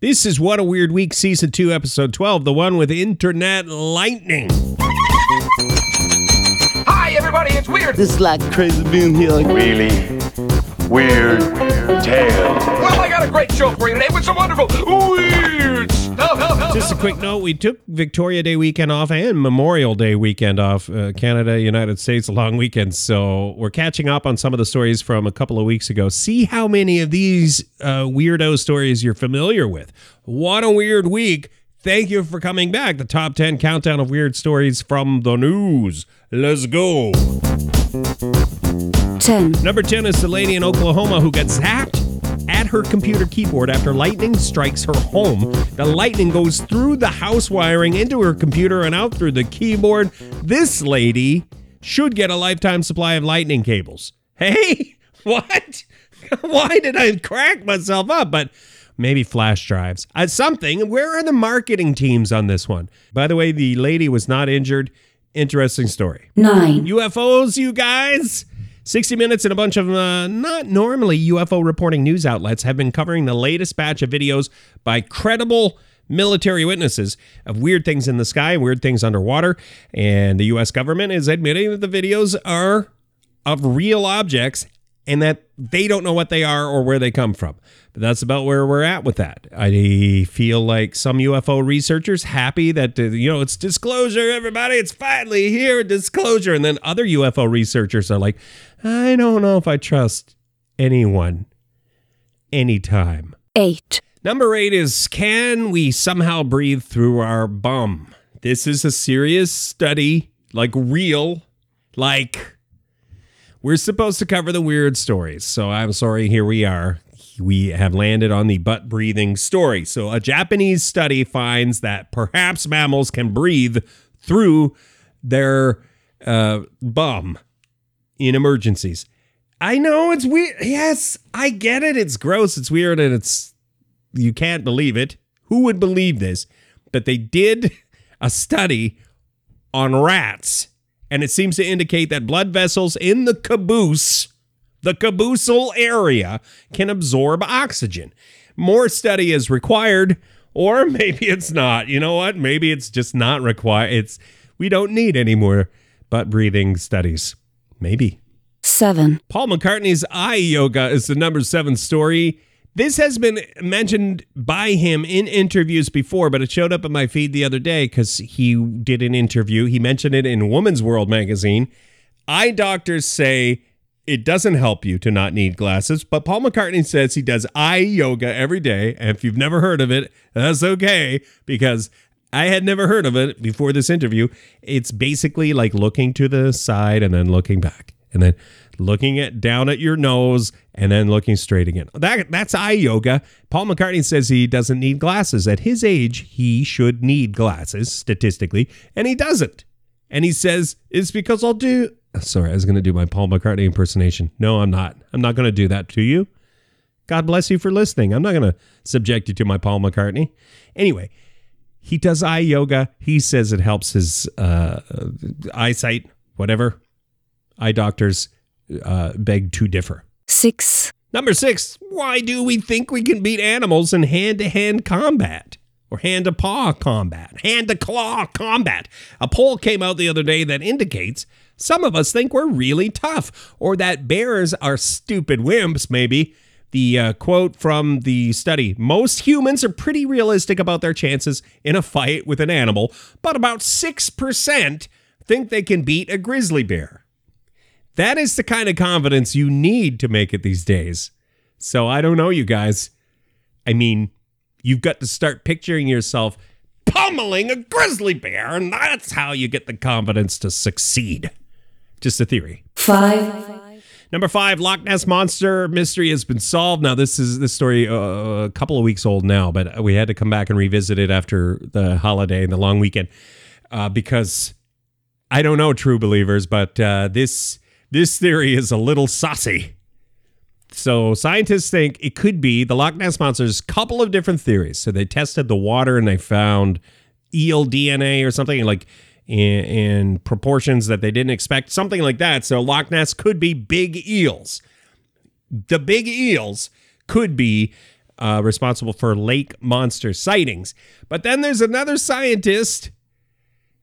This is What a Weird Week, Season 2, Episode 12, the one with Internet Lightning. Hi, everybody, it's Weird. This is like crazy being here. Like, really weird tale. Well, I got a great show for you today with some wonderful weird stuff. Just a quick note we took Victoria Day weekend off and Memorial Day weekend off, uh, Canada, United States, long weekend. So we're catching up on some of the stories from a couple of weeks ago. See how many of these uh, weirdo stories you're familiar with. What a weird week. Thank you for coming back. The top 10 countdown of weird stories from the news. Let's go. 10, Number 10 is the lady in Oklahoma who got zapped her computer keyboard after lightning strikes her home. The lightning goes through the house wiring into her computer and out through the keyboard. This lady should get a lifetime supply of lightning cables. Hey, what? Why did I crack myself up? But maybe flash drives. Uh, something. Where are the marketing teams on this one? By the way, the lady was not injured. Interesting story. 9, UFOs, you guys. 60 Minutes and a bunch of uh, not normally UFO reporting news outlets have been covering the latest batch of videos by credible military witnesses of weird things in the sky, and weird things underwater. And the U.S. government is admitting that the videos are of real objects and that they don't know what they are or where they come from. But that's about where we're at with that. I feel like some UFO researchers happy that uh, you know it's disclosure everybody it's finally here disclosure and then other UFO researchers are like I don't know if I trust anyone anytime. 8, Number eight is Can we somehow breathe through our bum? This is a serious study, like real, like we're supposed to cover the weird stories. So I'm sorry, here we are. We have landed on the butt breathing story. So a Japanese study finds that perhaps mammals can breathe through their uh, bum in emergencies. I know it's weird. Yes, I get it. It's gross. It's weird, and it's you can't believe it. Who would believe this? But they did a study on rats, and it seems to indicate that blood vessels in the caboose, the caboosal area, can absorb oxygen. More study is required, or maybe it's not. You know what? Maybe it's just not required. It's we don't need any more butt breathing studies. Maybe. 7, Paul McCartney's eye yoga is the number seven story. This has been mentioned by him in interviews before, but it showed up in my feed the other day because he did an interview. He mentioned it in Woman's World magazine. Eye doctors say it doesn't help you to not need glasses, but Paul McCartney says he does eye yoga every day. And if you've never heard of it, that's okay because I had never heard of it before this interview. It's basically like looking to the side and then looking back and then looking at down at your nose and then looking straight again. That that's eye yoga. Paul McCartney says he doesn't need glasses. At his age, he should need glasses statistically, and he doesn't. And he says it's because I'll do Sorry, I was going to do my Paul McCartney impersonation. No, I'm not. I'm not going to do that to you. God bless you for listening. I'm not going to subject you to my Paul McCartney. Anyway, he does eye yoga. He says it helps his uh, eyesight, whatever. Eye doctors uh, beg to differ. 6, Number six, why do we think we can beat animals in hand to hand combat? Or hand to paw combat, hand to claw combat. A poll came out the other day that indicates some of us think we're really tough, or that bears are stupid wimps, maybe. The uh, quote from the study Most humans are pretty realistic about their chances in a fight with an animal, but about 6% think they can beat a grizzly bear. That is the kind of confidence you need to make it these days. So I don't know, you guys. I mean, you've got to start picturing yourself pummeling a grizzly bear, and that's how you get the confidence to succeed. Just a theory. 5, Number five, Loch Ness monster mystery has been solved. Now, this is this story uh, a couple of weeks old now, but we had to come back and revisit it after the holiday and the long weekend uh, because I don't know, true believers, but uh, this this theory is a little saucy. So scientists think it could be the Loch Ness monster. There's a couple of different theories. So they tested the water and they found eel DNA or something like in, in proportions that they didn't expect, something like that. So Loch Ness could be big eels. The big eels could be uh, responsible for lake monster sightings. But then there's another scientist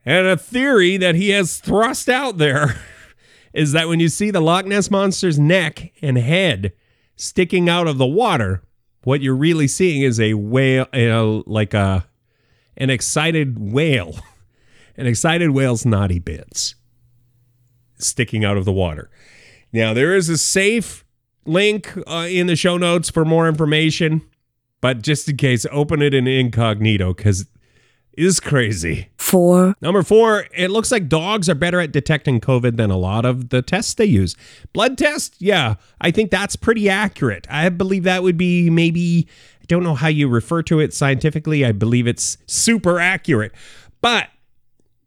and a theory that he has thrust out there is that when you see the Loch Ness monster's neck and head sticking out of the water, what you're really seeing is a whale, you know, like a an excited whale, an excited whale's naughty bits sticking out of the water. Now there is a safe link uh, in the show notes for more information, but just in case, open it in incognito because it is crazy. 4, Number four, it looks like dogs are better at detecting COVID than a lot of the tests they use. Blood test, yeah, I think that's pretty accurate. I believe that would be maybe, I don't know how you refer to it scientifically. I believe it's super accurate. But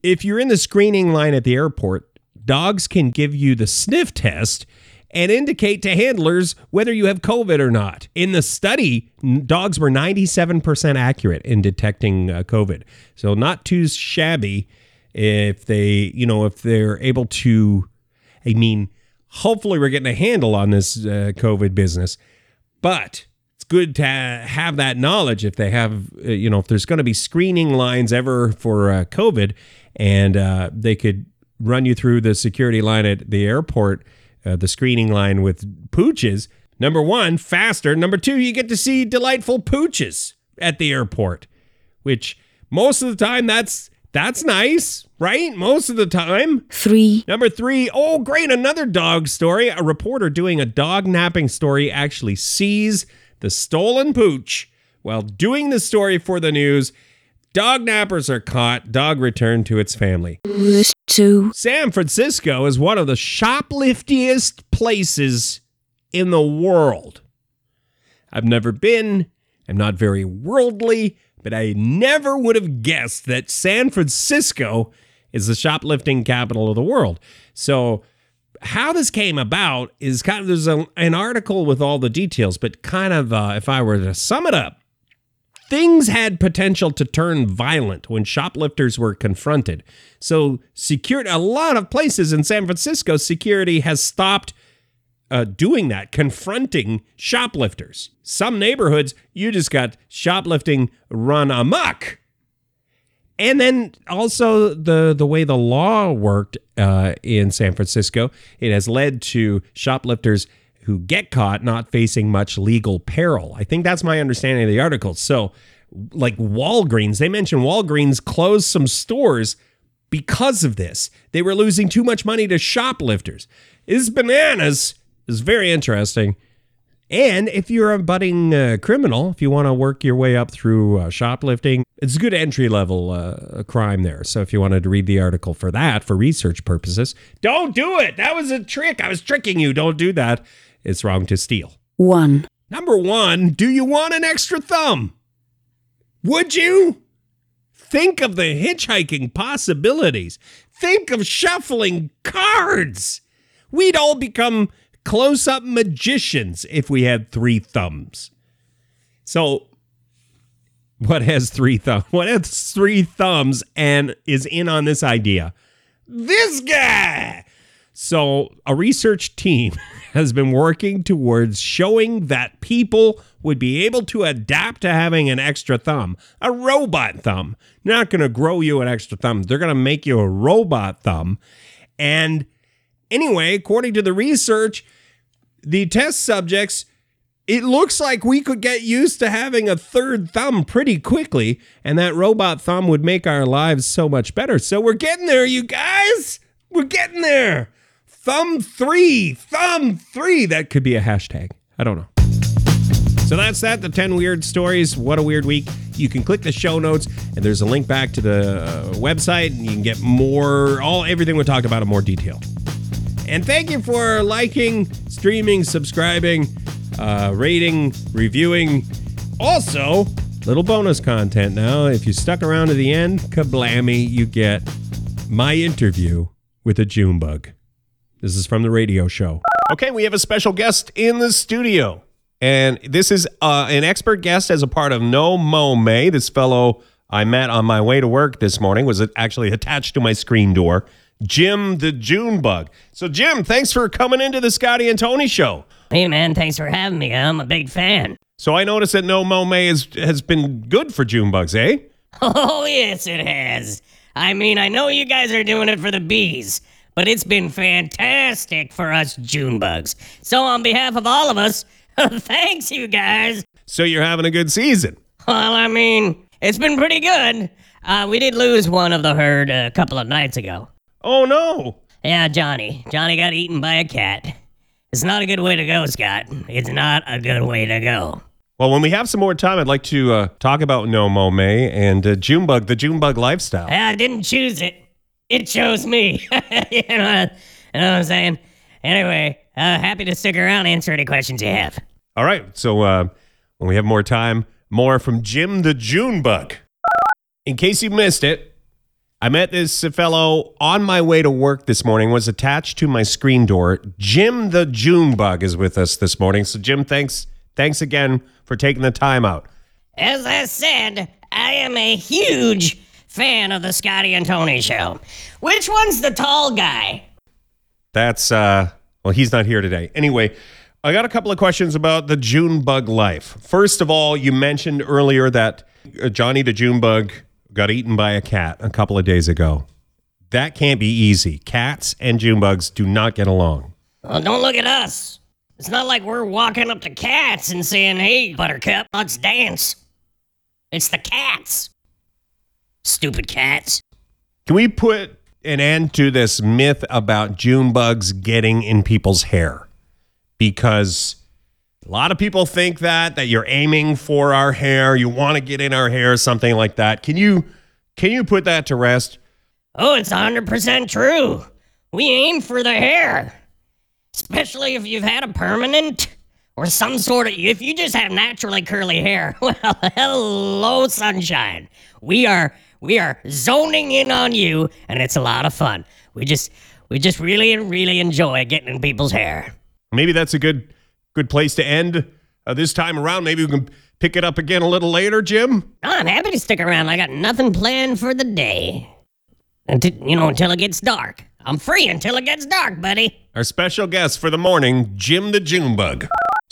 if you're in the screening line at the airport, dogs can give you the sniff test and indicate to handlers whether you have COVID or not. In the study, dogs were 97% accurate in detecting uh, COVID. So not too shabby if they, you know, if they're able to I mean, hopefully we're getting a handle on this uh, COVID business. But it's good to have that knowledge if they have, uh, you know, if there's going to be screening lines ever for uh, COVID and uh, they could run you through the security line at the airport, uh, the screening line with pooches. Number one, faster. Number two, you get to see delightful pooches at the airport, which most of the time that's that's nice, right? Most of the time. 3, Number three, oh, great, another dog story. A reporter doing a dog napping story actually sees the stolen pooch while doing the story for the news. Dog nappers are caught, dog returned to its family. 2, San Francisco is one of the shopliftiest places in the world. I've never been, I'm not very worldly, but I never would have guessed that San Francisco is the shoplifting capital of the world. So, how this came about is kind of there's a, an article with all the details, but kind of uh, if I were to sum it up, things had potential to turn violent when shoplifters were confronted. So, security, a lot of places in San Francisco, security has stopped uh, doing that, confronting shoplifters. Some neighborhoods, you just got shoplifting run amok. And then also the the way the law worked uh, in San Francisco, it has led to shoplifters who get caught not facing much legal peril. I think that's my understanding of the article. So, like Walgreens, they mentioned Walgreens closed some stores because of this. They were losing too much money to shoplifters. It's bananas. It's very interesting. And if you're a budding uh, criminal, if you want to work your way up through uh, shoplifting, it's a good entry level uh, crime there. So if you wanted to read the article for that, for research purposes, don't do it. That was a trick. I was tricking you. Don't do that. It's wrong to steal. 1, Number one, do you want an extra thumb? Would you? Think of the hitchhiking possibilities. Think of shuffling cards. We'd all become close up magicians if we had three thumbs. So, what has three thumbs? What has three thumbs and is in on this idea? This guy. So, a research team has been working towards showing that people would be able to adapt to having an extra thumb, a robot thumb. Not going to grow you an extra thumb, they're going to make you a robot thumb. And anyway, according to the research, the test subjects, it looks like we could get used to having a third thumb pretty quickly, and that robot thumb would make our lives so much better. So we're getting there, you guys. We're getting there. Thumb three, thumb three. That could be a hashtag. I don't know. So that's that. The 10 weird stories. What a weird week. You can click the show notes, and there's a link back to the uh, website, and you can get more, all everything we talked about in more detail. And thank you for liking, streaming, subscribing, uh, rating, reviewing. Also, little bonus content now. If you stuck around to the end, kablammy, you get my interview with a June bug. This is from the radio show. Okay, we have a special guest in the studio. And this is uh, an expert guest as a part of No Mow May. This fellow I met on my way to work this morning was actually attached to my screen door. Jim the June Bug. So, Jim, thanks for coming into the Scotty and Tony show. Hey man, thanks for having me. I'm a big fan. So I noticed that No Mow May has, has been good for June bugs, eh? Oh, yes, it has. I mean, I know you guys are doing it for the bees, but it's been fantastic for us June bugs. So, on behalf of all of us, thanks, you guys. So you're having a good season. Well, I mean, it's been pretty good. Uh, we did lose one of the herd a couple of nights ago. Oh no. Yeah, Johnny. Johnny got eaten by a cat. It's not a good way to go, Scott. It's not a good way to go. Well, when we have some more time, I'd like to uh, talk about No Mow May and uh, Junebug, the Junebug lifestyle. Yeah, I didn't choose it. It chose me. you, know, you know what I'm saying? Anyway, uh, happy to stick around and answer any questions you have. All right. So uh, when we have more time, more from Jim the June Junebug. In case you missed it, I met this fellow on my way to work this morning, was attached to my screen door. Jim the Junebug is with us this morning. So, Jim, thanks. Thanks again for taking the time out. As I said, I am a huge fan of the Scotty and Tony show. Which one's the tall guy? That's uh well, he's not here today. Anyway, I got a couple of questions about the June bug life. First of all, you mentioned earlier that uh, Johnny the June bug got eaten by a cat a couple of days ago. That can't be easy. Cats and June bugs do not get along. Well, don't look at us. It's not like we're walking up to cats and saying, hey, Buttercup, let's dance. It's the cats. Stupid cats. Can we put an end to this myth about June bugs getting in people's hair? Because a lot of people think that that you're aiming for our hair, you want to get in our hair, something like that. Can you can you put that to rest? Oh, it's 100% true. We aim for the hair. Especially if you've had a permanent or some sort of. If you just have naturally curly hair. Well, hello, sunshine. We are. We are zoning in on you, and it's a lot of fun. We just, we just really, really enjoy getting in people's hair. Maybe that's a good good place to end uh, this time around. Maybe we can pick it up again a little later, Jim. I'm happy to stick around. I got nothing planned for the day. Until, you know, until it gets dark. I'm free until it gets dark, buddy. Our special guest for the morning, Jim the Junebug.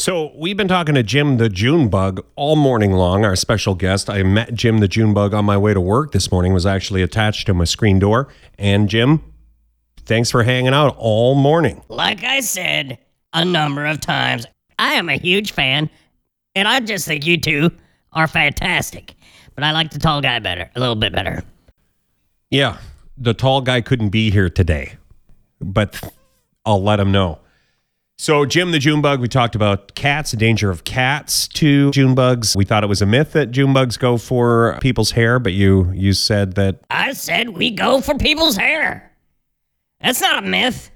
So we've been talking to Jim the Junebug all morning long. Our special guest. I met Jim the Junebug on my way to work this morning. Was actually attached to my screen door. And Jim, thanks for hanging out all morning. Like I said a number of times, I am a huge fan, and I just think you two are fantastic. But I like the tall guy better, a little bit better. Yeah, the tall guy couldn't be here today, but I'll let him know. So, Jim the Junebug, we talked about cats, the danger of cats to Junebugs. We thought it was a myth that Junebugs go for people's hair, but you you said that I said we go for people's hair. That's not a myth.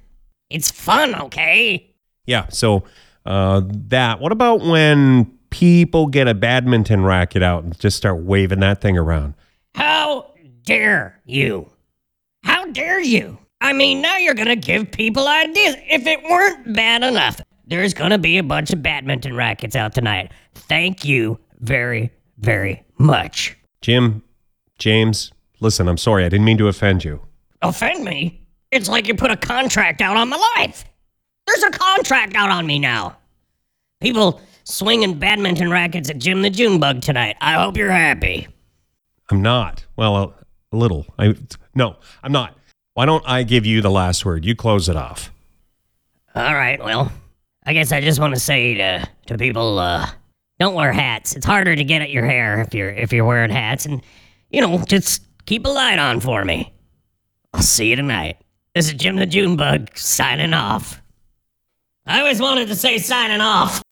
It's fun, okay? yeah. So uh, that. What about when people get a badminton racket out and just start waving that thing around? How dare you? How dare you? I mean, now you're gonna give people ideas. If it weren't bad enough, there's gonna be a bunch of badminton rackets out tonight. Thank you very, very much. Jim, James, listen. I'm sorry. I didn't mean to offend you. Offend me? It's like you put a contract out on my life. There's a contract out on me now. People swinging badminton rackets at Jim the Junebug tonight. I hope you're happy. I'm not. Well, a, a little. I no, I'm not. Why don't I give you the last word? You close it off. All right, well, I guess I just want to say to to people, uh, don't wear hats. It's harder to get at your hair if you're if you're wearing hats, and you know, just keep a light on for me. I'll see you tonight. This is Jim the Junebug signing off. I always wanted to say signing off.